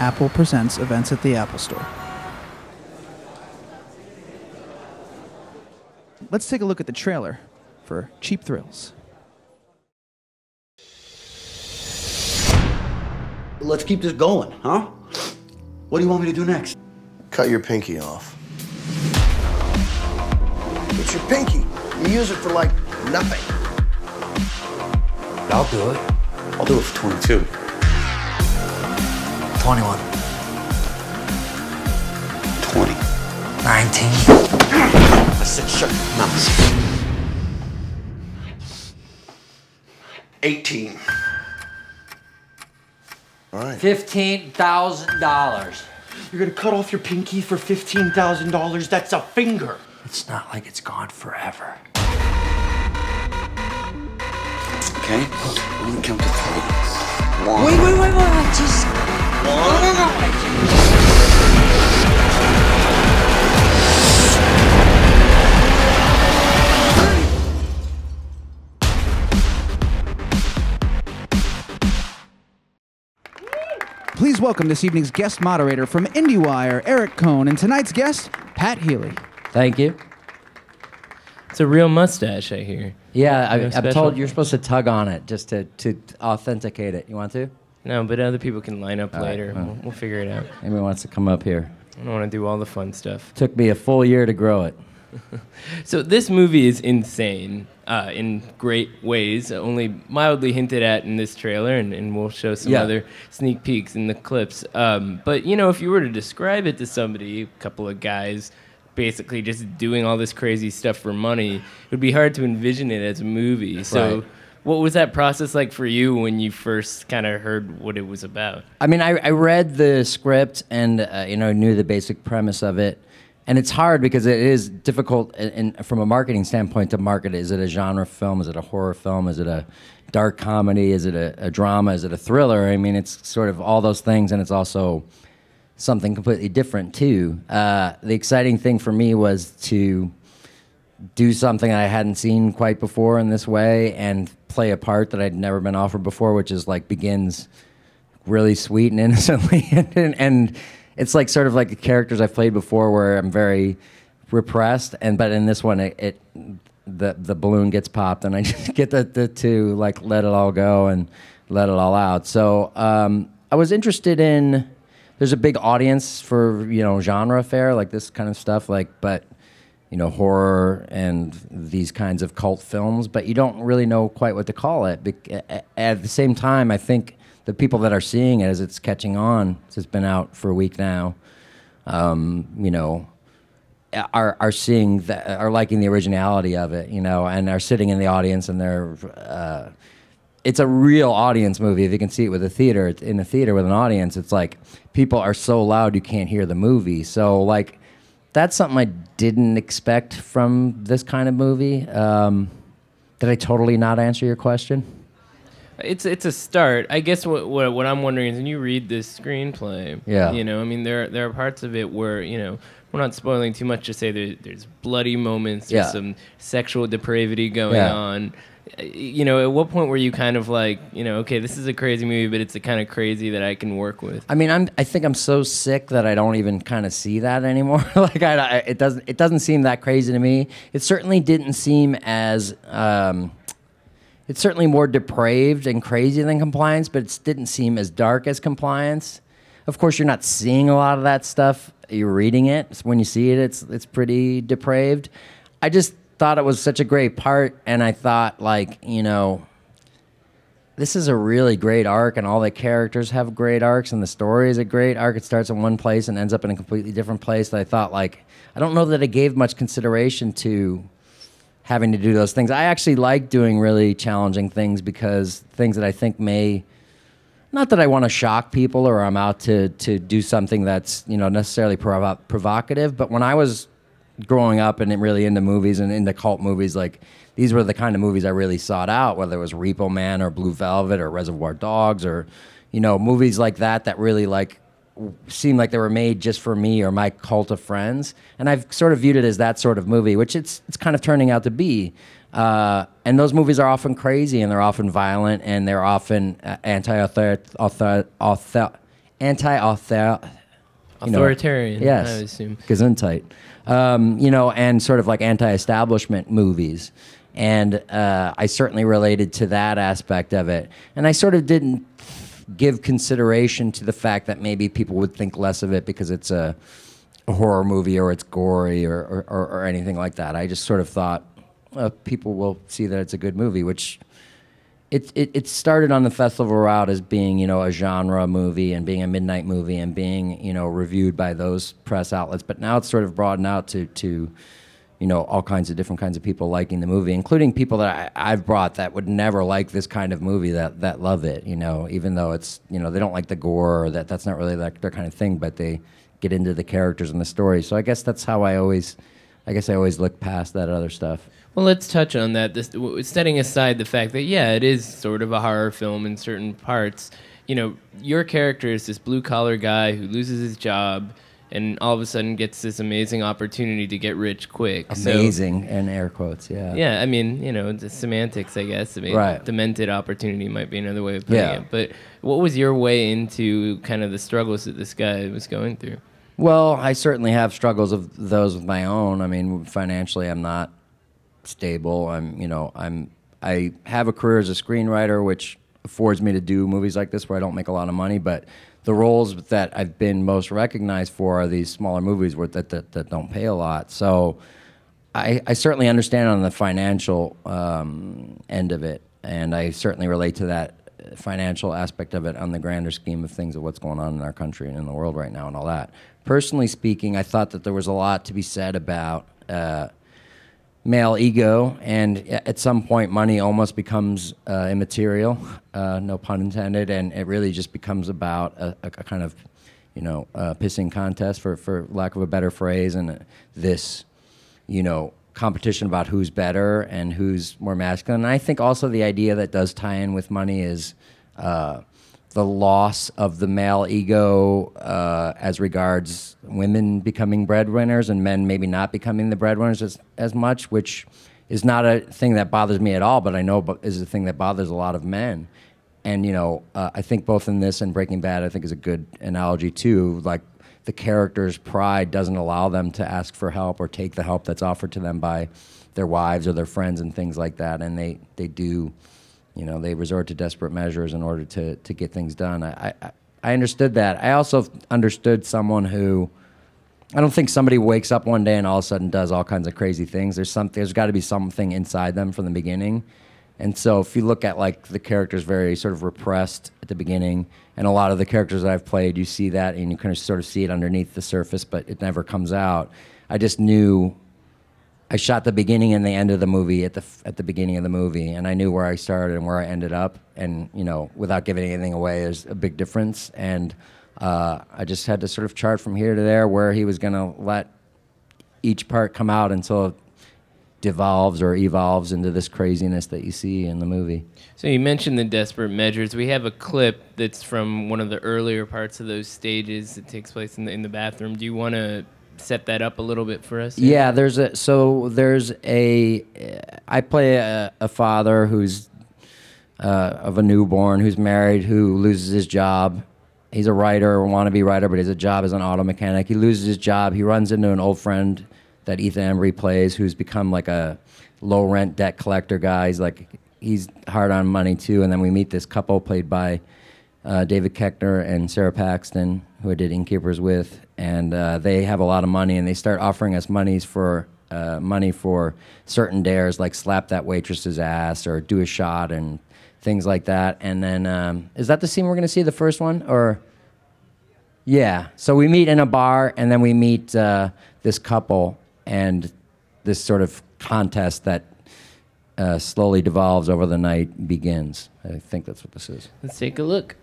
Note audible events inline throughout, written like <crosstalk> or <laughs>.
Apple Presents events at the Apple Store. Let's take a look at the trailer for Cheap Thrills. Let's keep this going, huh? What do you want me to do next? Cut your pinky off. It's your pinky. You use it for like nothing. I'll do it. I'll do it for 22. 21. 20. 19. I said shut your mouth. 18. All right. $15,000. You're gonna cut off your pinky for $15,000? That's a finger. It's not like it's gone forever. Okay? I'm gonna count to three. One. Wait, wait, wait, wait, wait. Just. Please welcome this evening's guest moderator from IndieWire, Eric Kohn, and tonight's guest, Pat Healy. Thank you. It's a real mustache, I hear. Yeah, I, Anything I'm special? told you're supposed to tug on it just to, to authenticate it. You want to? No, but other people can line up right, later. well. We'll, we'll figure it out. Anyone wants to come up here? I don't want to do all the fun stuff. Took me a full year to grow it. <laughs> So this movie is insane uh, in great ways, only mildly hinted at in this trailer, and, and we'll show some Yeah. other sneak peeks in the clips. Um, but you know, if you were to describe it to somebody, a couple of guys basically just doing all this crazy stuff for money, it would be hard to envision it as a movie. So. Right. What was that process like for you when you first kind of heard what it was about? I mean, I, I read the script and uh, you know knew the basic premise of it, and it's hard because it is difficult in, in, from a marketing standpoint to market. Is it a genre film? Is it a horror film? Is it a dark comedy? Is it a, a drama? Is it a thriller? I mean, it's sort of all those things, and it's also something completely different too. Uh, the exciting thing for me was to do something I hadn't seen quite before in this way and play a part that I'd never been offered before, which is like begins really sweet and <laughs> innocently, and, and it's like sort of like the characters I've played before, where I'm very repressed, and but in this one, it, it the the balloon gets popped, and I <laughs> just get the, the to like let it all go and let it all out. So um, I was interested in. There's a big audience for you know genre fare like this kind of stuff, like but you know, horror and these kinds of cult films, but you don't really know quite what to call it. At the same time, I think the people that are seeing it as it's catching on, it's been out for a week now, um, you know, are are seeing that are liking the originality of it, you know, and are sitting in the audience and they're. Uh, it's a real audience movie. If you can see it with a theater, in a theater with an audience, it's like people are so loud you can't hear the movie. So like, that's something I didn't expect from this kind of movie. Um, did I totally not answer your question? It's it's a start. I guess what, what what I'm wondering is when you read this screenplay, Yeah. you know, I mean there there are parts of it where you know we're not spoiling too much to say there, there's bloody moments, there's Yeah. some sexual depravity going Yeah. on. You know, at what point were you kind of like, you know, okay, this is a crazy movie, but it's the kind of crazy that I can work with? I mean, I'm. I think I'm so sick that I don't even kind of see that anymore. <laughs> like, I, I, it doesn't. It doesn't seem that crazy to me. It certainly didn't seem as. Um, it's certainly more depraved and crazy than compliance, but it didn't seem as dark as compliance. Of course, you're not seeing a lot of that stuff. You're reading it. So when you see it, it's it's pretty depraved. I just thought it was such a great part, and I thought like you know this is a really great arc, and all the characters have great arcs, and the story is a great arc. It starts in one place and ends up in a completely different place. That I thought, like, I don't know that I gave much consideration to having to do those things. I actually like doing really challenging things because things that I think may, not that I want to shock people or I'm out to to do something that's you know necessarily provo- provocative, but when I was growing up and really into movies and into cult movies, like these were the kind of movies I really sought out, whether it was Repo Man or Blue Velvet or Reservoir Dogs or, you know, movies like that that really like seemed like they were made just for me or my cult of friends. And I've sort of viewed it as that sort of movie, which it's it's kind of turning out to be. Uh, and those movies are often crazy and they're often violent and they're often uh, anti-author, author, author, anti-author. you know- Authoritarian, yes, I assume. Gesundheit. Um, you know, and sort of like anti-establishment movies. And uh, I certainly related to that aspect of it. And I sort of didn't give consideration to the fact that maybe people would think less of it because it's a, a horror movie or it's gory or, or, or, anything like that. I just sort of thought people will see that it's a good movie, which it, it, it started on the festival route as being you know a genre movie and being a midnight movie and being you know reviewed by those press outlets. But now it's sort of broadened out to to you know all kinds of different kinds of people liking the movie including people that I, I've brought that would never like this kind of movie that that love it you know even though it's you know they don't like the gore or that that's not really like their kind of thing but they get into the characters and the story. So I guess that's how I always I guess I always look past that other stuff Well, let's touch on that. This, setting aside the fact that yeah, it is sort of a horror film in certain parts. You know, your character is this blue collar guy who loses his job and all of a sudden gets this amazing opportunity to get rich quick. So- amazing in air quotes yeah yeah, I mean, you know, the semantics, I guess. I mean, Right. demented opportunity might be another way of putting Yeah. it. But what was your way into kind of the struggles that this guy was going through? Well, I certainly have struggles of those with my own. I mean, financially, I'm not stable. I'm, you know, I'm. I have a career as a screenwriter, which affords me to do movies like this where I don't make a lot of money. But the roles that I've been most recognized for are these smaller movies where that that, that don't pay a lot. So I, I certainly understand on the financial um, end of it, and I certainly relate to that financial aspect of it on the grander scheme of things of what's going on in our country and in the world right now and all that. Personally speaking, I thought that there was a lot to be said about uh, male ego, and at some point, money almost becomes uh, immaterial, uh, no pun intended, and it really just becomes about a, a, kind of, you know, pissing contest, for, for lack of a better phrase, and this, you know, competition about who's better and who's more masculine. And I think also the idea that does tie in with money is uh, the loss of the male ego uh, as regards women becoming breadwinners and men maybe not becoming the breadwinners as, as much, which is not a thing that bothers me at all, but I know is a thing that bothers a lot of men. And you know, uh, I think both in this and Breaking Bad, I think is a good analogy too. Like the character's pride doesn't allow them to ask for help or take the help that's offered to them by their wives or their friends and things like that, and they they do, you know, they resort to desperate measures in order to to get things done. I I, I understood that. I also understood someone who. I don't think somebody wakes up one day and all of a sudden does all kinds of crazy things. There's some, there's got to be something inside them from the beginning, and so if you look at like the characters very sort of repressed at the beginning, and a lot of the characters that I've played, you see that and you kind of sort of see it underneath the surface, but it never comes out. I just knew I shot the beginning and the end of the movie at the at the beginning of the movie, and I knew where I started and where I ended up, and you know, without giving anything away, is a big difference, and uh, I just had to sort of chart from here to there where he was going to let each part come out until it devolves or evolves into this craziness that you see in the movie. So you mentioned the desperate measures. We have a clip that's from one of the earlier parts of those stages that takes place in the in the bathroom. Do you want to set that up a little bit for us? Yeah, there's a so there's a I play a, a father who's uh, of a newborn who's married who loses his job. He's a writer, a wannabe writer, but his job as an auto mechanic. He loses his job. He runs into an old friend that Ethan Embry plays, who's become like a low rent debt collector guy. He's like he's hard on money too. And then we meet this couple played by uh, David Koechner and Sara Paxton, who I did Innkeepers with, and uh, they have a lot of money, and they start offering us monies for uh, money for certain dares, like slap that waitress's ass or do a shot and things like that. And then, um, is that the scene we're going to see the first one, or? Yeah. So we meet in a bar, and then we meet uh, this couple, and this sort of contest that uh, slowly devolves over the night begins. I think that's what this is. Let's take a look.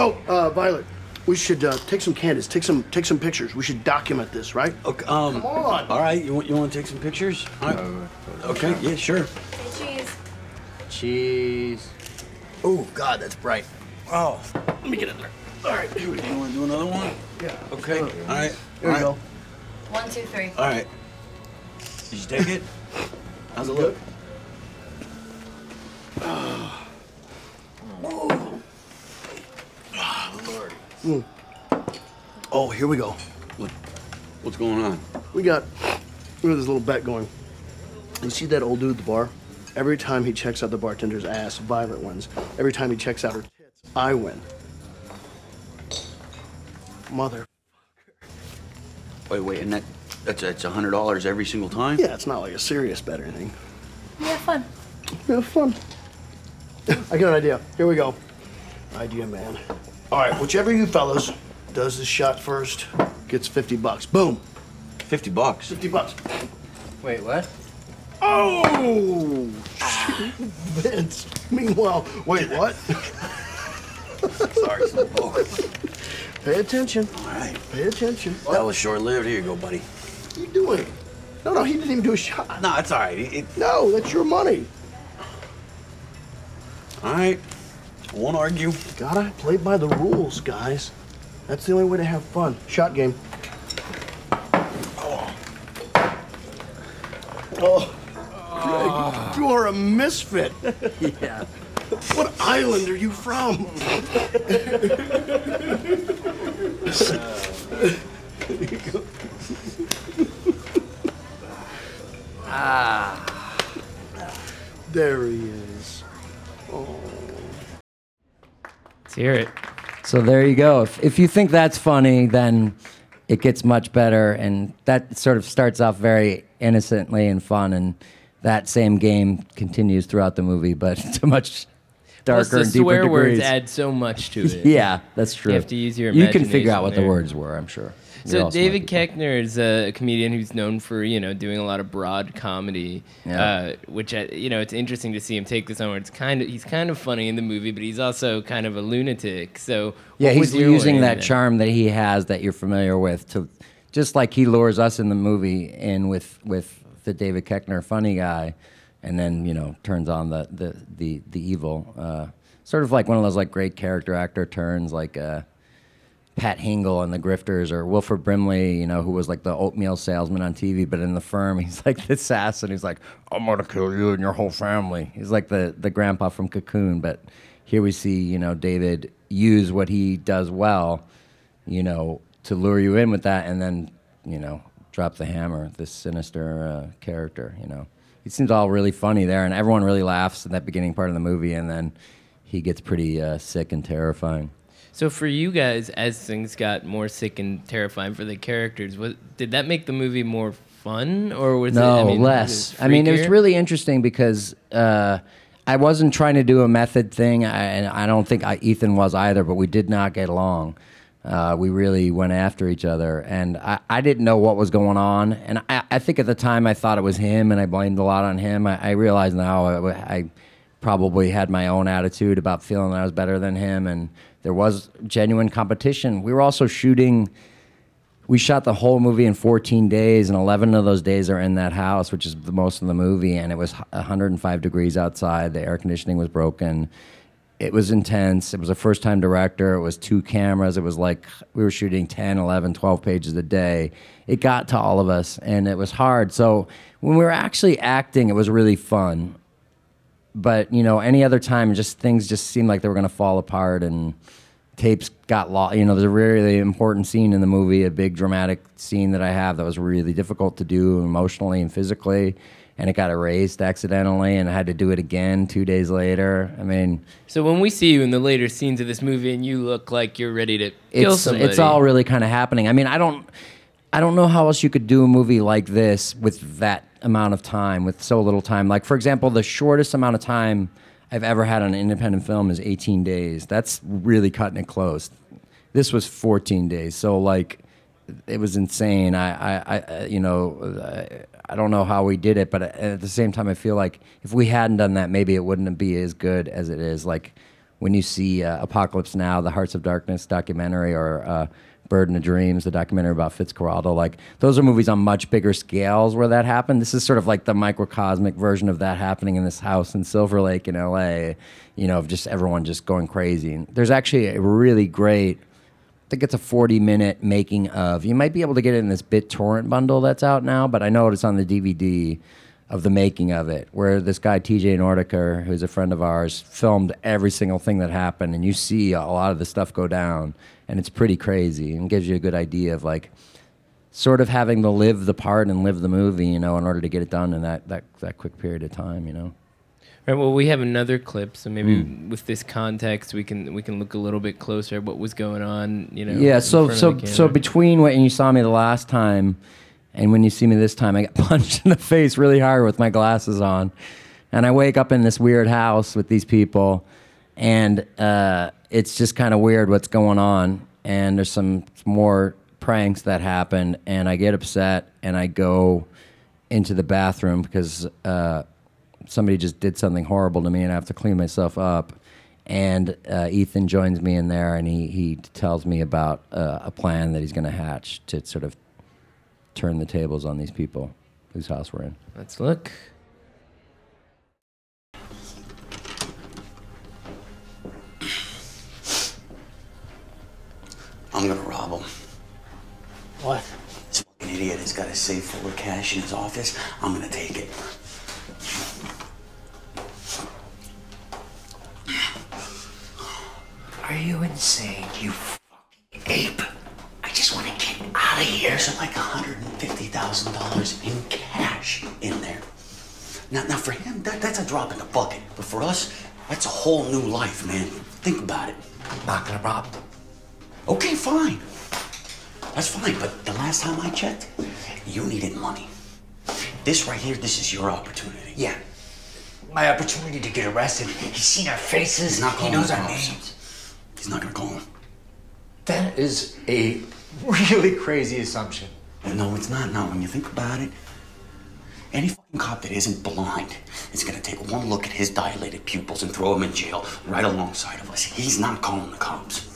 Oh, uh, Violet, we should uh, take some candidates, take some, take some pictures. We should document this, right? Okay, um, Come on. All right, you want you want to take some pictures? All right. Okay, yeah, sure. Cheese. Cheese. Oh God, that's bright. Oh, Let me get in there. All right, here we you want to do another one? Yeah. Okay. All right. There all we right. go. One, two, three. All right. Did you take it? How's it look? Oh, Oh, here we go. What, what's going on? We got we got this little bet going. You see that old dude at the bar? Every time he checks out the bartender's ass, Violet wins. Every time he checks out her tits, I win. Mother. Wait, wait, and that that's that's a hundred dollars every single time? Yeah, it's not like a serious bet or anything. Yeah, fun. We have fun. I got an idea. Here we go. Idea, man. All right, whichever you fellas does this shot first gets 50 bucks. Boom. Fifty bucks. 50 bucks. Wait, what? Oh! Vince. Meanwhile, wait, what? Sorry, Slowpoke. Pay attention. All right. Pay attention. That was short-lived. Here you go, buddy. What are you doing? No, no, he didn't even do a shot. No, it's all right. It, it- No, that's your money. all right. I won't argue. Gotta play by the rules, guys. That's the only way to have fun. Shot game. Oh. Greg, you are a misfit. <laughs> Yeah. What island are you from? Ah. <laughs> There he is. Hear it. So there you go. If, if you think that's funny, then it gets much better. And that sort of starts off very innocently and fun. And that same game continues throughout the movie, but <laughs> to much Plus, darker the and deeper swear words add so much to <laughs> it. yeah, that's true. You have to use your You can figure out what the there. words were, I'm sure. So David. Koechner is a comedian who's known for you know doing a lot of broad comedy, Yeah. uh, which I, you know it's interesting to see him take this on. Where it's kind of he's kind of funny in the movie, but he's also kind of a lunatic. So Yeah, he's using that charm that he has that you're familiar with to just like he lures us in the movie in with with the David Koechner funny guy, and then you know turns on the the the, the evil. Uh, sort of like one of those like great character actor turns, like uh, Pat Hingle and the Grifters, or Wilford Brimley, you know, who was like the oatmeal salesman on TV, but in the firm, <laughs> he's like the assassin. He's like, I'm gonna kill you and your whole family. He's like the the grandpa from Cocoon, but here we see, you know, David use what he does well, you know, to lure you in with that, and then, you know, drop the hammer. This sinister uh, character, you know, he seems all really funny there, and everyone really laughs in that beginning part of the movie, and then he gets pretty uh, sick and terrifying. So for you guys, as things got more sick and terrifying for the characters, what did that make the movie more fun, or was no it I mean, less? was I mean, it was really interesting because uh, I wasn't trying to do a method thing, I, and I don't think I, Ethan was either. But we did not get along. Uh, we really went after each other, and I, I didn't know what was going on. And I, I think at the time I thought it was him, and I blamed a lot on him. I, I realize now I, I probably had my own attitude about feeling that I was better than him, and there was genuine competition. We were also shooting we shot the whole movie in 14 days, and 11 of those days are in that house, which is the most of the movie. And it was 105 degrees outside. The air conditioning was broken. It was intense. It was a first time director. It was two cameras. It was like we were shooting 10, 11, 12 pages a day. It got to all of us, and it was hard. So when we were actually acting, it was really fun. But, you know, any other time, just things just seemed like they were going to fall apart and tapes got lost. You know, there's a really important scene in the movie, a big dramatic scene that I have that was really difficult to do emotionally and physically, and it got erased accidentally, and I had to do it again two days later. I mean, So when we see you in the later scenes of this movie, and you look like you're ready to kill it's somebody, it's all really kind of happening. I mean, I don't I don't know how else you could do a movie like this with that amount of time, with so little time. Like for example, the shortest amount of time I've ever had on an independent film is 18 days. That's really cutting it close. This was 14 days, so like it was insane. I, I, I you know, I, I don't know how we did it, but at the same time, I feel like if we hadn't done that, maybe it wouldn't be as good as it is. Like when you see uh, Apocalypse Now, the Hearts of Darkness documentary, or uh, Burden of Dreams, the documentary about Fitzcarraldo, like those are movies on much bigger scales where that happened. This is sort of like the microcosmic version of that happening in this house in Silver Lake in LA, you know, of just everyone just going crazy. And there's actually a really great I think it's a 40 minute making of. You might be able to get it in this BitTorrent bundle that's out now, but I know it's on the DVD. Of the making of it, where this guy TJ Nordiker, who's a friend of ours, filmed every single thing that happened, and you see a lot of the stuff go down, and it's pretty crazy, and gives you a good idea of like sort of having to live the part and live the movie, you know, in order to get it done in that that, that quick period of time, you know. Right. Well, we have another clip, so maybe Hmm. with this context, we can we can look a little bit closer at what was going on. You know. Yeah, so so so between when you saw me the last time and when you see me this time, I got <laughs> punched in the face really hard with my glasses on, and I wake up in this weird house with these people, and uh, it's just kind of weird what's going on, and there's some more pranks that happen, and I get upset, and I go into the bathroom because. Uh, somebody just did something horrible to me and I have to clean myself up. And uh, Ethan joins me in there and he, he tells me about uh, a plan that he's going to hatch to sort of turn the tables on these people whose house we're in. let's look. I'm gonna rob him. What? This fucking idiot has got a safe full of cash in his office. I'm gonna take it. Are you insane, you fucking ape? I just want to get out of here. There's like $150,000 in cash in there. Now, now for him, that, that's a drop in the bucket. But for us, that's a whole new life, man. Think about it. Not gonna rob them. Okay, fine. That's fine, but the last time I checked, you needed money. This right here, this is your opportunity. Yeah. My opportunity to get arrested. He's seen our faces. He's not he knows our names. He's not gonna call him. That is a really crazy assumption. No, it's not. Not when you think about it. Any fucking cop that isn't blind is gonna take one look at his dilated pupils and throw him in jail right alongside of us. He's not calling the cops.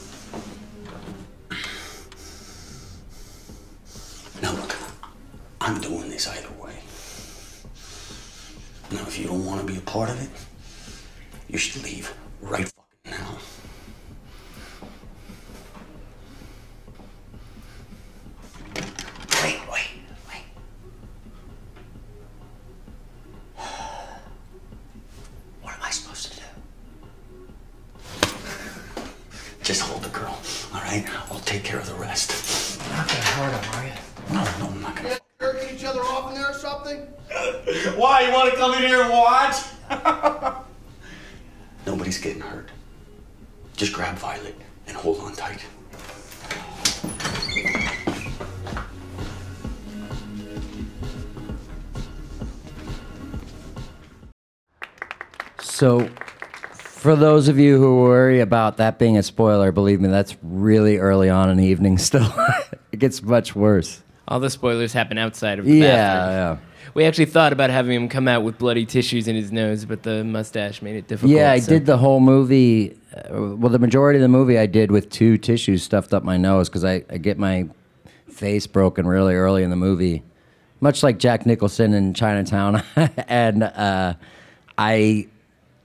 Now look, I'm doing this either way. Now, if you don't want to be a part of it, you should leave right you who worry about that being a spoiler, believe me, that's really early on in the evening still. <laughs> it gets much worse. All the spoilers happen outside of the Yeah, bathroom. yeah. We actually thought about having him come out with bloody tissues in his nose, but the mustache made it difficult. Yeah, I so- did the whole movie. Uh, well, the majority of the movie I did with two tissues stuffed up my nose because I, I get my face broken really early in the movie, much like Jack Nicholson in Chinatown. <laughs> and uh, I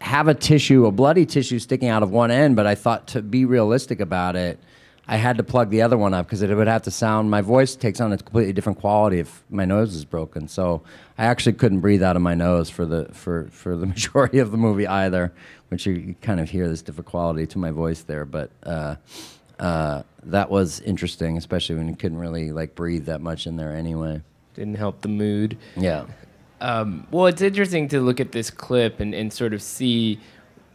have a tissue, a bloody tissue sticking out of one end, but I thought to be realistic about it, I had to plug the other one up because it would have to sound. My voice takes on a completely different quality if my nose is broken. So I actually couldn't breathe out of my nose for the for for the <laughs> majority of the movie either, which you, kind of hear this different quality to my voice there. But uh, uh, that was interesting, especially when you couldn't really like breathe that much in there anyway. Didn't help the mood. Yeah. Um, well, it's interesting to look at this clip and, and sort of see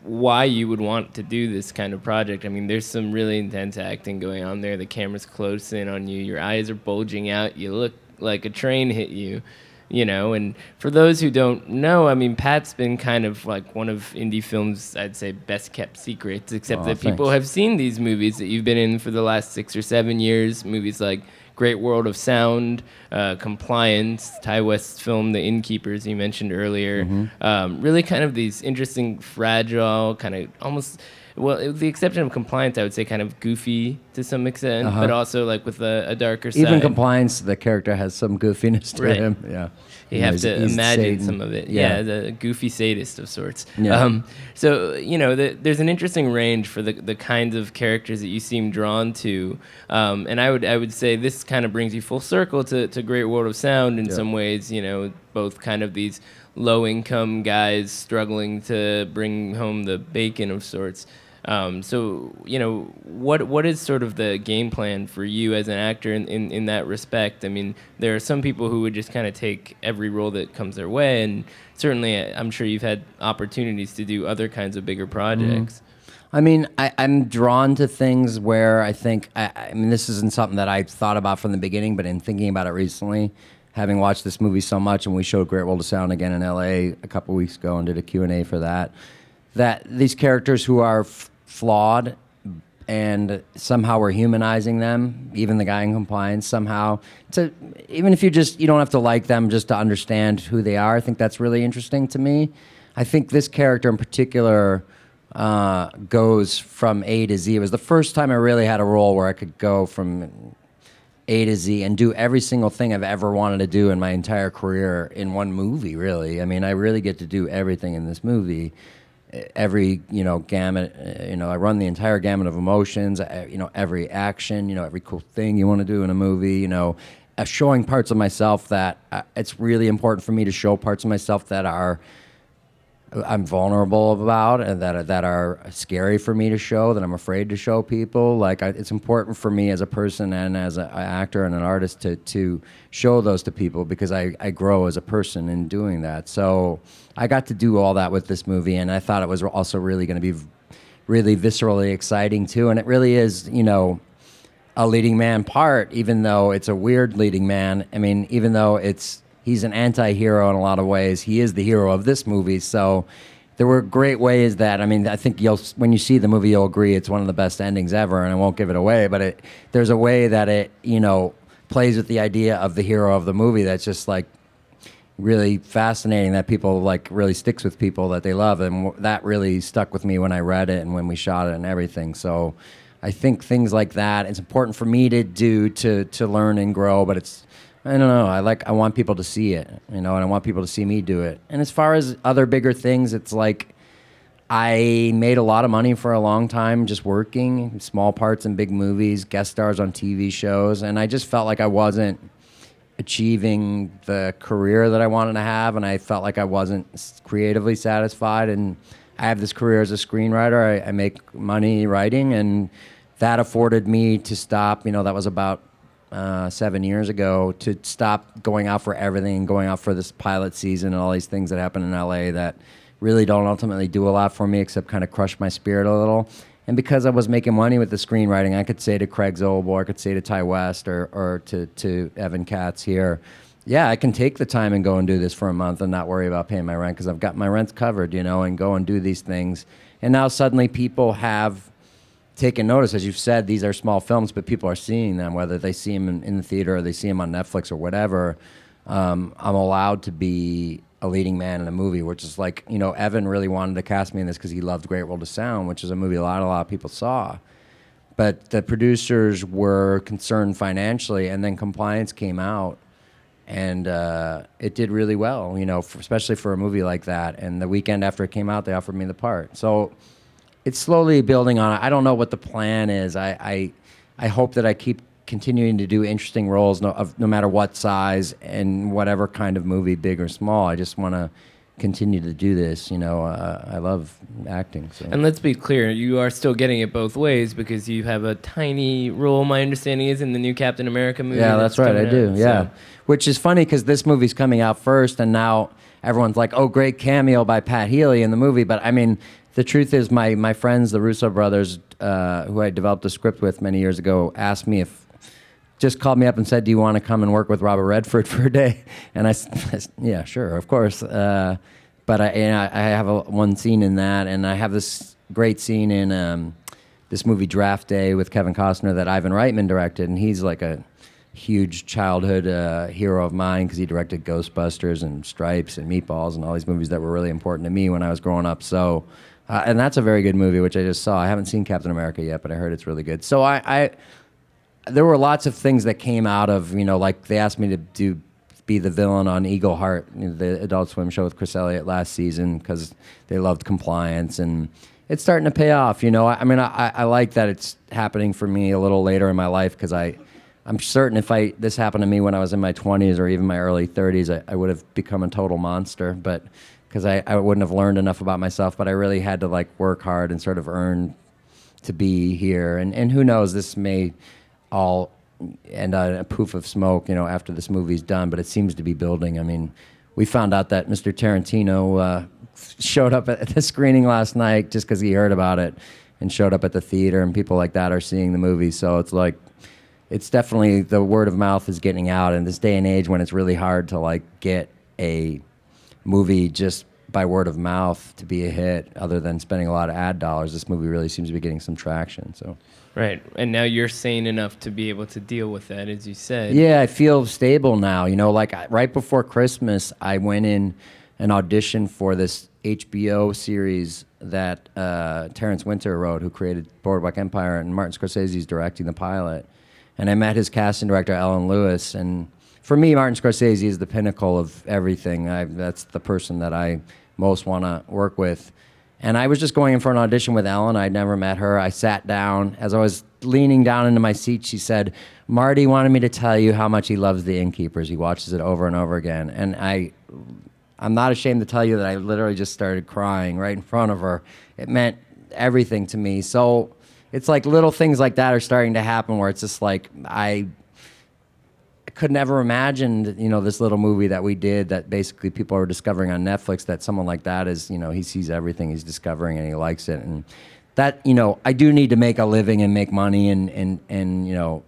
why you would want to do this kind of project. I mean, there's some really intense acting going on there. The camera's close in on you. Your eyes are bulging out. You look like a train hit you, you know. And for those who don't know, I mean, Pat's been kind of like one of indie films, I'd say, best kept secrets, except Aw, that people have seen these movies that you've been in for the last six or seven years. Movies like Great World of Sound, uh, Compliance, Ti West's film The Innkeepers you mentioned earlier. Mm-hmm. Um, really kind of these interesting, fragile, kind of almost, well, with the exception of Compliance, I would say kind of goofy to some extent, but also like with a, a darker side. Uh-huh. Even compliance, the character has some goofiness to Right. him. Yeah. You know, have to imagine Satan. some of it. Yeah, the goofy sadist of sorts. Yeah. Um, so you know, the, there's an interesting range for the the kinds of characters that you seem drawn to, um, and I would I would say this kind of brings you full circle to, to Great World of Sound in some ways. You know, both kind of these low income guys struggling to bring home the bacon of sorts. Um, so you know what what is sort of the game plan for you as an actor in, in, in that respect? I mean, there are some people who would just kind of take every role that comes their way, and certainly uh, I'm sure you've had opportunities to do other kinds of bigger projects. I mean, I, I'm drawn to things where I think, I, I mean, this isn't something that I thought about from the beginning, but in thinking about it recently, having watched this movie so much, and we showed Great World of Sound again in LA a couple weeks ago and did a Q&A for that, that these characters who are f- flawed and somehow we're humanizing them, even the guy in compliance somehow. To even if you just you don't have to like them just to understand who they are. I think that's really interesting to me. I think this character in particular uh, goes from A to Z. It was the first time I really had a role where I could go from A to Z and do every single thing I've ever wanted to do in my entire career in one movie. Really, I mean, I really get to do everything in this movie every you know gamut uh, you know i run the entire gamut of emotions uh, you know every action you know every cool thing you want to do in a movie you know uh, showing parts of myself that it's really important for me to show parts of myself that are I'm vulnerable about and that that are scary for me to show that I'm afraid to show people. Like I, it's important for me as a person and as an actor and an artist to to show those to people because I, I grow as a person in doing that. So I got to do all that with this movie and I thought it was also really going to be really viscerally exciting too. And it really is you know a leading man part even though it's a weird leading man. I mean even though it's he's an anti-hero in a lot of ways. He is the hero of this movie. So there were great ways that I mean I think you'll when you see the movie you'll agree it's one of the best endings ever, and I won't give it away. But it there's a way that it you know plays with the idea of the hero of the movie that's just like really fascinating that people like really sticks with people that they love and that really stuck with me when i read it and when we shot it and everything so i think things like that it's important for me to do to to learn and grow but it's I don't know. I like. I want people to see it, you know, and I want people to see me do it. And as far as other bigger things, it's like I made a lot of money for a long time just working small parts in big movies, guest stars on TV shows, and I just felt like I wasn't achieving the career that I wanted to have, and I felt like I wasn't creatively satisfied. And I have this career as a screenwriter. I, I make money writing, and that afforded me to stop. You know, that was about uh, seven years ago to stop going out for everything and going out for this pilot season and all these things that happen in LA that really don't ultimately do a lot for me except kind of crush my spirit a little. And because I was making money with the screenwriting, I could say to Craig Zobel, I could say to Ti West, or, or to, to Evan Katz here, yeah, I can take the time and go and do this for a month and not worry about paying my rent because I've got my rents covered, you know, and go and do these things. And now suddenly people have taken notice, as you've said, these are small films, but people are seeing them, whether they see them in, in the theater or they see them on Netflix or whatever. Um, I'm allowed to be a leading man in a movie, which is like, you know, Evan really wanted to cast me in this because he loved Great World of Sound, which is a movie a lot, a lot of people saw. But the producers were concerned financially, and then compliance came out, and uh, it did really well, you know, for, especially for a movie like that. And the weekend after it came out, they offered me the part. So it's slowly building on. it. I don't know what the plan is. I I, I hope that I keep continuing to do interesting roles, no, of, no matter what size and whatever kind of movie, big or small. I just want to continue to do this. You know, uh, I love acting. So. And let's be clear, you are still getting it both ways because you have a tiny role. My understanding is in the new Captain America movie. Yeah, that's right. I coming do. out, Yeah, so- which is funny because this movie's coming out first, and now everyone's like, "Oh, great cameo by Pat Healy in the movie." But I mean, the truth is, my my friends, the Russo brothers, uh, who I developed a script with many years ago, asked me if just called me up and said, "Do you want to come and work with Robert Redford <laughs> for a day?" And <laughs> I, s- yeah, sure, of course. Uh, but I, I, I have a, one scene in that, and I have this great scene in um, this movie Draft Day with Kevin Costner that Ivan Reitman directed, and he's like a huge childhood uh, hero of mine because he directed Ghostbusters and Stripes and Meatballs and all these movies that were really important to me when I was growing up. So, uh, and that's a very good movie, which I just saw. I haven't seen Captain America yet, but I heard it's really good. So I, I there were lots of things that came out of you know like they asked me to do be the villain on Eagleheart, the Adult Swim show with Chris Elliott last season because they loved compliance and it's starting to pay off. You know, I, I mean, I, I like that it's happening for me a little later in my life because I I'm certain if I this happened to me when I was in my 20s or even my early 30s, I, I would have become a total monster. But because I, I wouldn't have learned enough about myself, but I really had to like work hard and sort of earn to be here. And and who knows, this may all end on a poof of smoke, you know, after this movie's done. But it seems to be building. I mean, we found out that Mr. Tarantino uh, showed up at the screening last night just because he heard about it and showed up at the theater, and people like that are seeing the movie. So it's like it's definitely the word of mouth is getting out in this day and age when it's really hard to like get a movie just by word of mouth to be a hit other than spending a lot of ad dollars this movie really seems to be getting some traction so Right. And now you're sane enough to be able to deal with that, as you said. yeah i feel stable now you know like I, right before christmas i went in an audition for this hbo series that uh, terence winter wrote who created boardwalk empire and martin scorsese's directing the pilot and i met his casting director ellen lewis and for me martin scorsese is the pinnacle of everything I, that's the person that i most want to work with and I was just going in for an audition with Ellen. I'd never met her. I sat down. As I was leaning down into my seat, she said, Marty wanted me to tell you how much he loves The Innkeepers. He watches it over and over again. And I, I'm not ashamed to tell you that I literally just started crying right in front of her. It meant everything to me. So it's like little things like that are starting to happen where it's just like, I could never imagine, you know, this little movie that we did that basically people are discovering on Netflix that someone like that is, you know, he sees everything he's discovering and he likes it. And that, you know, I do need to make a living and make money and, and, and you know,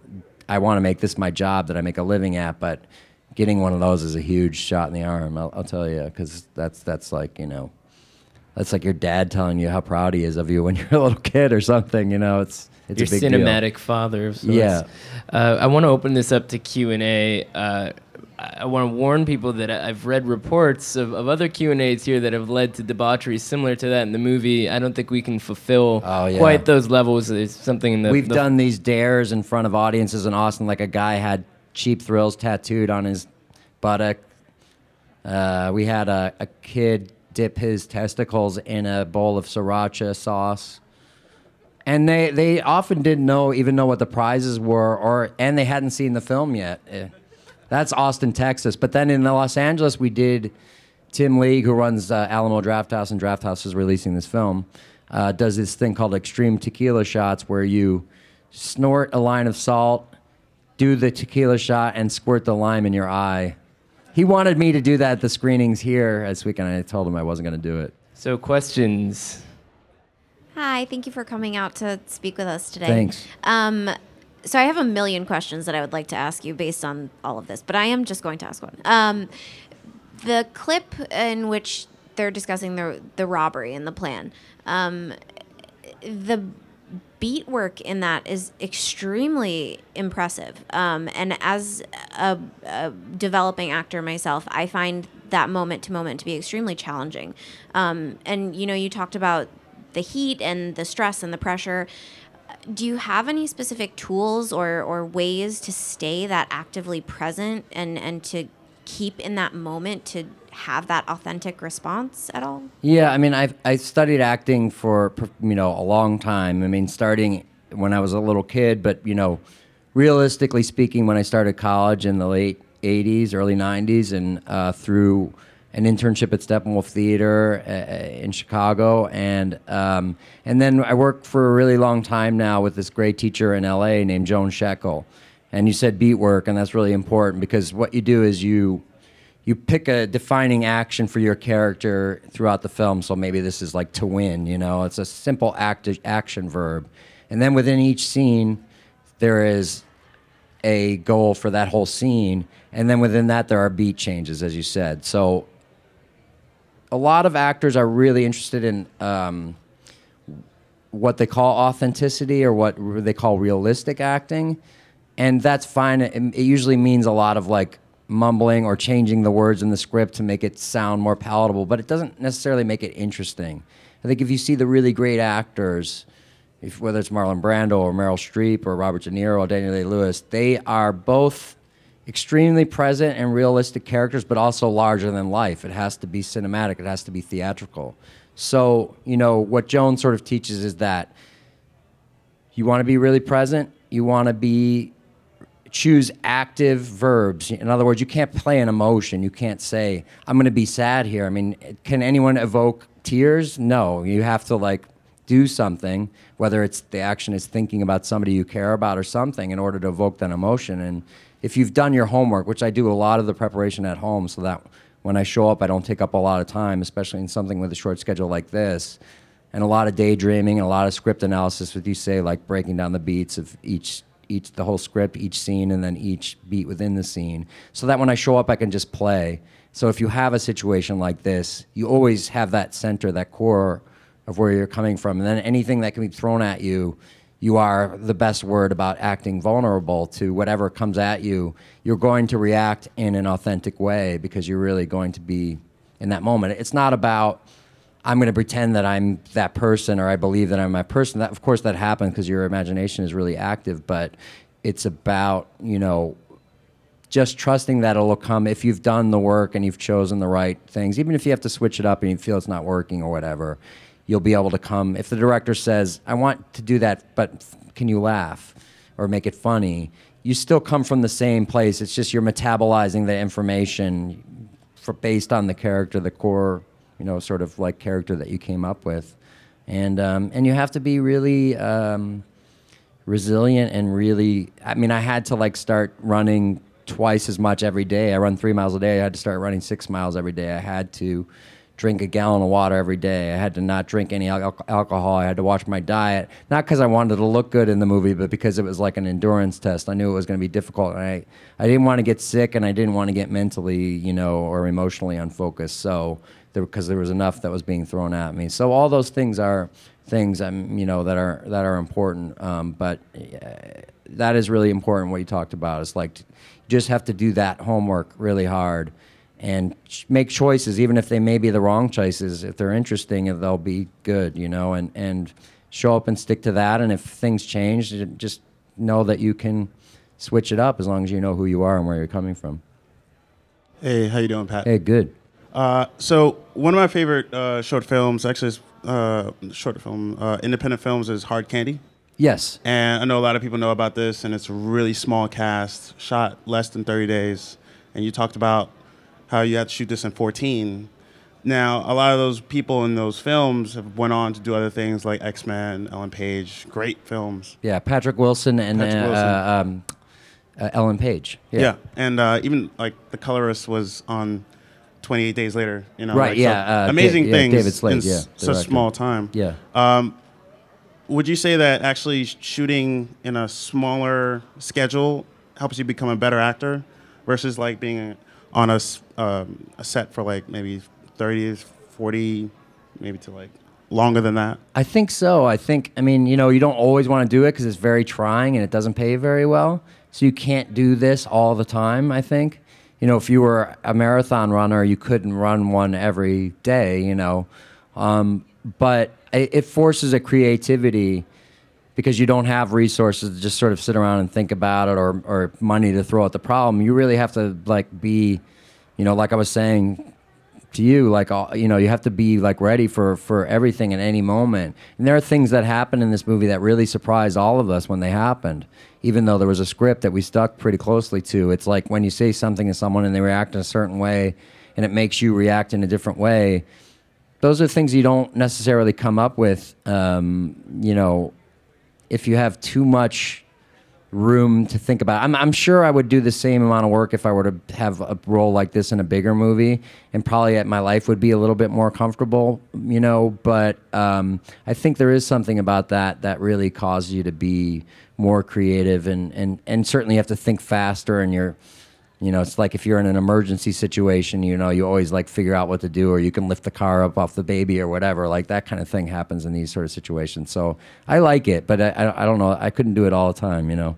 I want to make this my job that I make a living at, but getting one of those is a huge shot in the arm, I'll, I'll tell you, because that's, that's like, you know, that's like your dad telling you how proud he is of you when <laughs> you're a little kid or something, you know, it's, it's Your a big deal. cinematic father. of sorts. Yeah. Uh, I want to open this up to Q and A. Uh, I want to warn people that I've read reports of, of other Q and A's here that have led to debauchery similar to that in the movie. I don't think we can fulfill Oh, yeah. quite those levels. It's something in the We've the- done these dares in front of audiences in Austin. Like a guy had cheap thrills tattooed on his buttock. Uh, we had a, a kid dip his testicles in a bowl of sriracha sauce. And they, they often didn't know even know what the prizes were, or and they hadn't seen the film yet. Eh, That's Austin, Texas. But then in Los Angeles, we did. Tim League, who runs uh, Alamo Drafthouse, and Drafthouse is releasing this film, uh, does this thing called extreme tequila shots, where you snort a line of salt, do the tequila shot, and squirt the lime in your eye. He wanted me to do that at the screenings here this weekend. I told him I wasn't going to do it. So questions. Hi, thank you for coming out to speak with us today. Thanks. Um, so I have a million questions that I would like to ask you based on all of this, but I am just going to ask one. Um, the clip in which they're discussing the the robbery and the plan, um, the beat work in that is extremely impressive. Um, and as a, a developing actor myself, I find that moment to moment to be extremely challenging. Um, and you know, you talked about the heat and the stress and the pressure. Do you have any specific tools or, or ways to stay that actively present and, and to keep in that moment to have that authentic response at all? Yeah, I mean, I've I studied acting for you know a long time. I mean, starting when I was a little kid, but you know, realistically speaking, when I started college in the late '80s, early '90s, and uh, through an internship at Steppenwolf Theater uh, in Chicago, and um, and then I worked for a really long time now with this great teacher in LA named Joan Scheckel. And you said beat work, and that's really important because what you do is you you pick a defining action for your character throughout the film. So maybe this is like to win, you know, it's a simple act action verb. And then within each scene, there is a goal for that whole scene. And then within that, there are beat changes, as you said. So a lot of actors are really interested in um, what they call authenticity or what they call realistic acting. And that's fine. It, it usually means a lot of like mumbling or changing the words in the script to make it sound more palatable, but it doesn't necessarily make it interesting. I think if you see the really great actors, if, whether it's Marlon Brando or Meryl Streep or Robert De Niro or Daniel Day Lewis, they are both extremely present and realistic characters, but also larger than life. It has to be cinematic, it has to be theatrical. So, you know, what Joan sort of teaches is that you want to be really present, you want to be choose active verbs. In other words, you can't play an emotion. You can't say, I'm going to be sad here. I mean, can anyone evoke tears? No. You have to like do something, whether it's the action is thinking about somebody you care about or something in order to evoke that emotion. And if you've done your homework, which I do a lot of the preparation at home so that when I show up, I don't take up a lot of time, especially in something with a short schedule like this, and a lot of daydreaming and a lot of script analysis with you say like breaking down the beats of each each the whole script, each scene, and then each beat within the scene, so that when I show up, I can just play. So if you have a situation like this, you always have that center, that core of where you're coming from, and then anything that can be thrown at you, you are the best word about acting vulnerable to whatever comes at you. You're going to react in an authentic way because you're really going to be in that moment. It's not about I'm going to pretend that I'm that person or I believe that I'm my person. That of course that happens because your imagination is really active, but it's about you know just trusting that it'll come if you've done the work and you've chosen the right things. Even if you have to switch it up and you feel it's not working or whatever, you'll be able to come. If the director says, "I want to do that, but can you laugh or make it funny?" You still come from the same place. It's just you're metabolizing the information for, based on the character, the core, you know, sort of like character that you came up with, and um, and you have to be really. Um, resilient and really i mean i had to like start running twice as much every day i run three miles a day i had to start running six miles every day i had to drink a gallon of water every day i had to not drink any al- alcohol i had to watch my diet not because i wanted to look good in the movie but because it was like an endurance test i knew it was going to be difficult and i, I didn't want to get sick and i didn't want to get mentally you know or emotionally unfocused so because there, there was enough that was being thrown at me so all those things are things um, you know that are that are important. Um, but uh, that is really important. What you talked about is like you just have to do that homework really hard and ch- make choices, even if they may be the wrong choices. If they're interesting, they'll be good, you know, and and show up and stick to that. And if things change, just know that you can switch it up as long as you know who you are and where you're coming from. Hey, how you doing, Pat? Hey, good. Uh, so one of my favorite uh, short films, actually, is uh, short film, uh, independent films is Hard Candy. Yes. And I know a lot of people know about this, and it's a really small cast, shot less than 30 days. And you talked about how you had to shoot this in 14. Now, a lot of those people in those films have went on to do other things like X Men, Ellen Page, great films. Yeah, Patrick Wilson and Patrick uh, Wilson. uh, um, uh, Ellen Page. Yeah, and uh, even like the colorist was on 28 Days Later. You know, Right, like, so yeah, uh, amazing Da- yeah, things David Slade, in yeah, such small time. Yeah. Um, would you say that actually shooting in a smaller schedule helps you become a better actor versus like being on a, um, a set for like maybe 30, 40, maybe to like longer than that? I think so. I think, I mean, you know, you don't always want to do it because it's very trying and it doesn't pay very well. So you can't do this all the time, I think. You know, if you were a marathon runner, you couldn't run one every day, you know. Um, but it, it forces a creativity because you don't have resources to just sort of sit around and think about it or, or money to throw at the problem. You really have to, like, be, you know, like I was saying, to you like you know you have to be like ready for for everything at any moment. And there are things that happen in this movie that really surprised all of us when they happened. Even though there was a script that we stuck pretty closely to it's like when you say something to someone and they react in a certain way and it makes you react in a different way those are things you don't necessarily come up with um, you know if you have too much room to think about. I'm, I'm sure I would do the same amount of work if I were to have a role like this in a bigger movie, and probably at my life would be a little bit more comfortable, you know. But um, I think there is something about that that really causes you to be more creative, and and and certainly you have to think faster, and you're. You know, it's like if you're in an emergency situation, you know, you always like figure out what to do, or you can lift the car up off the baby or whatever. Like that kind of thing happens in these sort of situations. So I like it, but I, I, I don't know. I couldn't do it all the time, you know.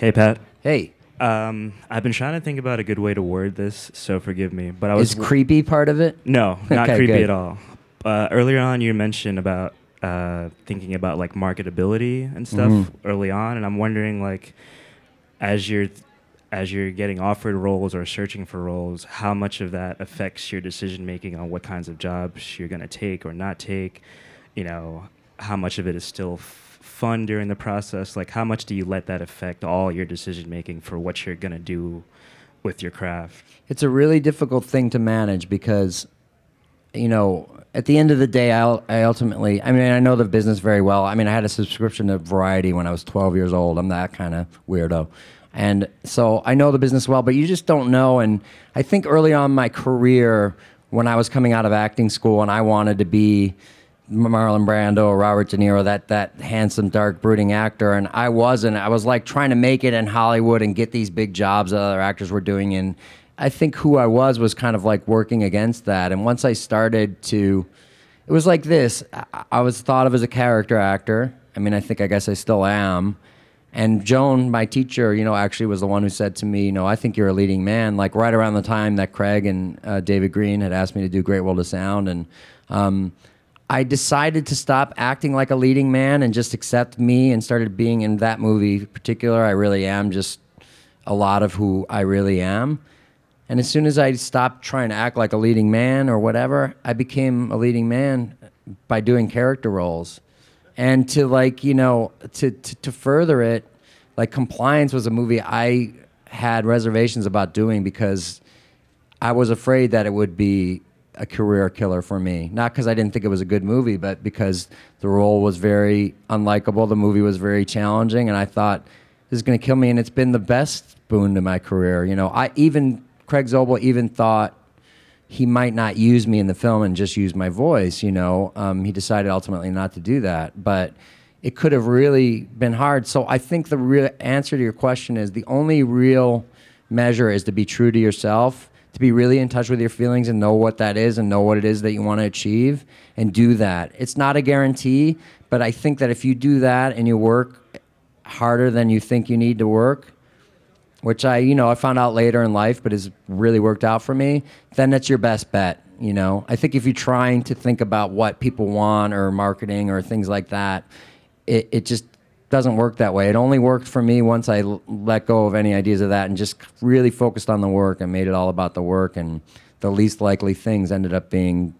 Hey, Pat. Hey. Um, I've been trying to think about a good way to word this, so forgive me. But I was Is creepy part of it? No, <laughs> not Okay, creepy good. at all. Uh, earlier on, you mentioned about uh, thinking about like marketability and stuff Mhm. early on, and I'm wondering like, as you're as you're getting offered roles or searching for roles, how much of that affects your decision making on what kinds of jobs you're going to take or not take? You know, how much of it is still f- fun during the process? Like, how much do you let that affect all your decision making for what you're gonna do with your craft? It's a really difficult thing to manage because, you know, at the end of the day, I, I ultimately, I mean, I know the business very well. I mean, I had a subscription to Variety when I was 12 years old. I'm that kind of weirdo. And so I know the business well, but you just don't know. And I think early on my career, when I was coming out of acting school and I wanted to be Marlon Brando or Robert De Niro, that that handsome, dark, brooding actor, and I wasn't. I was like trying to make it in Hollywood and get these big jobs that other actors were doing. And I think who I was was kind of like working against that. And once I started to, it was like this. I, I was thought of as a character actor. I mean, I think I guess I still am. And Joan, my teacher, you know, actually was the one who said to me, you know, I think you're a leading man. Like right around the time that Craig and uh, David Green had asked me to do Great World of Sound, and um, I decided to stop acting like a leading man and just accept me, and started being in that movie in particular. I really am just a lot of who I really am. And as soon as I stopped trying to act like a leading man or whatever, I became a leading man by doing character roles and to like you know to, to to further it like compliance was a movie i had reservations about doing because i was afraid that it would be a career killer for me not because i didn't think it was a good movie but because the role was very unlikable the movie was very challenging and i thought this is going to kill me and it's been the best boon to my career you know i even craig zobel even thought he might not use me in the film and just use my voice. You know, um, he decided ultimately not to do that, but it could have really been hard. So I think the real answer to your question is the only real measure is to be true to yourself, to be really in touch with your feelings and know what that is and know what it is that you want to achieve and do that. It's not a guarantee, but I think that if you do that and you work harder than you think you need to work, which I, you know, I found out later in life, but has really worked out for me, then that's your best bet. You know, I think if you're trying to think about what people want or marketing or things like that, it, it just doesn't work that way. It only worked for me once I l- let go of any ideas of that and just really focused on the work and made it all about the work. And the least likely things ended up being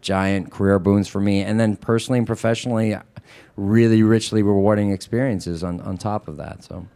giant career boons for me. And then personally and professionally, really richly rewarding experiences on, on top of that. So.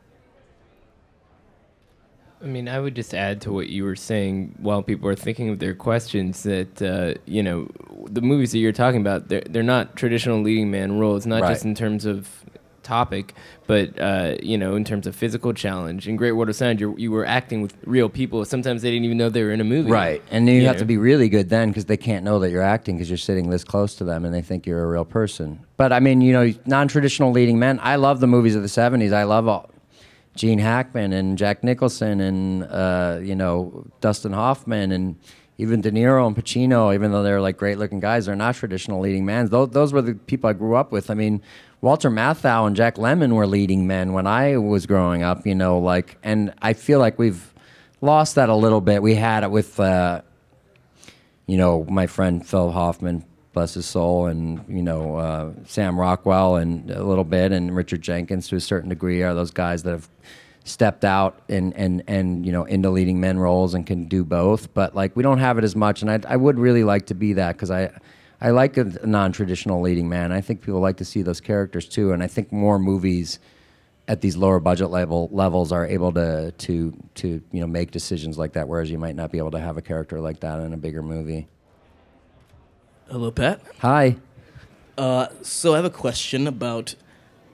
I mean, I would just add to what you were saying while people are thinking of their questions that uh, you know the movies that you're talking about they're they're not traditional leading man roles, not Right. just in terms of topic, but uh, you know in terms of physical challenge. In Great World of Sound, you you were acting with real people. Sometimes they didn't even know they were in a movie. Right. And then you, have know? to be really good then because they can't know that you're acting because you're sitting this close to them and they think you're a real person. But I mean, you know, non traditional leading men, I love the movies of the 70s. I love all. Gene Hackman and Jack Nicholson and, uh, you know, Dustin Hoffman and even De Niro and Pacino, even though they're like great looking guys, they're not traditional leading men. Those, those were the people I grew up with. I mean, Walter Matthau and Jack Lemmon were leading men when I was growing up, you know, like, and I feel like we've lost that a little bit. We had it with, uh, you know, my friend Phil Hoffman, bless his soul, and you know uh, Sam Rockwell, and a little bit, and Richard Jenkins to a certain degree are those guys that have stepped out and and and you know into leading men roles and can do both. But like we don't have it as much, and I I would really like to be that because I. I like a non-traditional leading man. I think people like to see those characters too, and I think more movies at these lower budget level levels are able to to to you know make decisions like that, whereas you might not be able to have a character like that in a bigger movie. Hello, Pat. Hi. Uh, so I have a question about: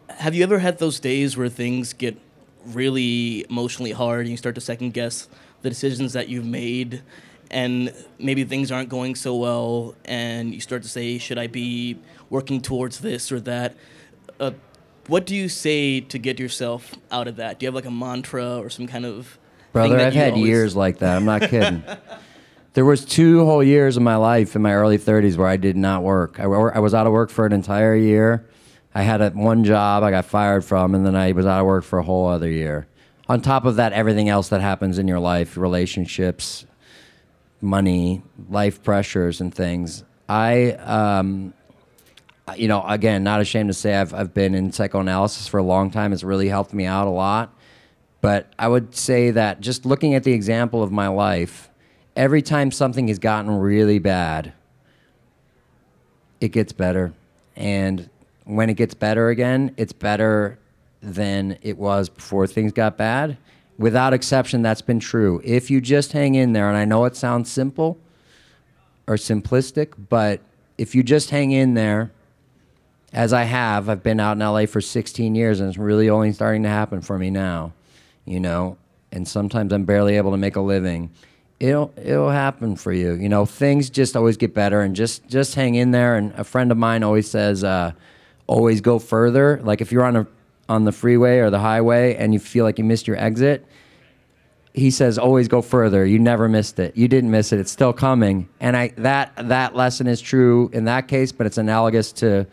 Have you ever had those days where things get really emotionally hard and you start to second guess the decisions that you've made, and maybe things aren't going so well, and you start to say, "Should I be working towards this or that?" Uh, what do you say to get yourself out of that? Do you have like a mantra or some kind of thing Brother, that I've you had always- years like that. I'm not kidding. <laughs> there was two whole years of my life in my early 30s where I did not work. I, I was out of work for an entire year. I had a, one job I got fired from, and then I was out of work for a whole other year. On top of that, everything else that happens in your life, relationships, money, life pressures, and things. I, um, you know, again, not ashamed to say I've, I've been in psychoanalysis for a long time. It's really helped me out a lot. But I would say that just looking at the example of my life, every time something has gotten really bad, it gets better. And when it gets better again, it's better than it was before things got bad. Without exception, that's been true. If you just hang in there, and I know it sounds simple or simplistic, but if you just hang in there, as I have, I've been out in LA for 16 years, and it's really only starting to happen for me now, you know. And sometimes I'm barely able to make a living. It'll it'll happen for you, you know. Things just always get better, and just just hang in there. And a friend of mine always says, uh, always go further. Like if you're on a on the freeway or the highway and you feel like you missed your exit, he says always go further. You never missed it. You didn't miss it. It's still coming. And i that that lesson is true in that case but it's analogous to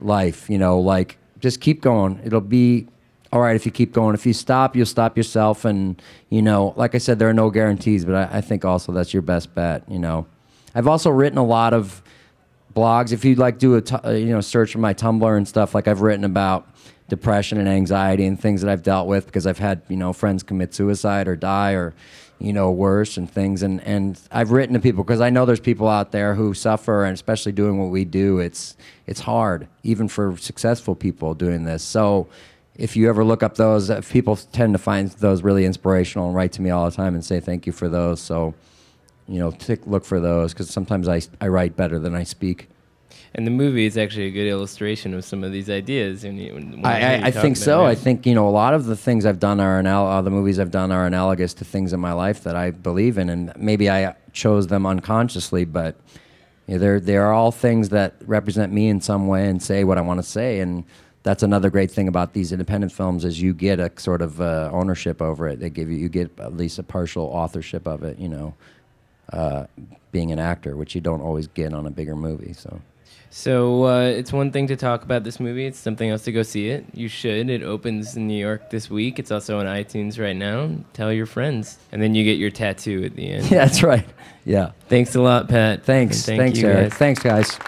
life you know like just keep going. It'll be all right if you keep going. If you stop you'll stop yourself and you know like i said there are no guarantees but i, I think also that's your best bet you know. I've also written a lot of blogs. If you like do a uh, you know search for my tumblr and stuff like i've written about depression and anxiety and things that i've dealt with because i've had you know friends commit suicide or die or you know worse and things. And and i've written to people because i know there's people out there who suffer and especially doing what we do it's it's hard even for successful people doing this. So if you ever look up those uh, people tend to find those really inspirational and write to me all the time and say thank you for those. So you know, look for those because sometimes I, I write better than I speak. And the movie is actually a good illustration of some of these ideas. And you, when I, I, I think so. it. I think you know a lot of the things I've done are anal- uh, the movies I've done are analogous to things in my life that I believe in, and maybe I chose them unconsciously, but you know, they're they are all things that represent me in some way and say what I want to say, and that's another great thing about these independent films is you get a sort of uh, ownership over it. They give you you get at least a partial authorship of it. You know, uh, being an actor, which you don't always get on a bigger movie. So. So uh, it's one thing to talk about this movie. It's something else to go see it. You should. It opens in New York this week. It's also on iTunes right now. Tell your friends, and then you get your tattoo at the end. <laughs> Yeah, that's right. Yeah. Thanks a lot, Pat. Thanks. Thank Thanks, you, Eric. guys. Thanks, guys.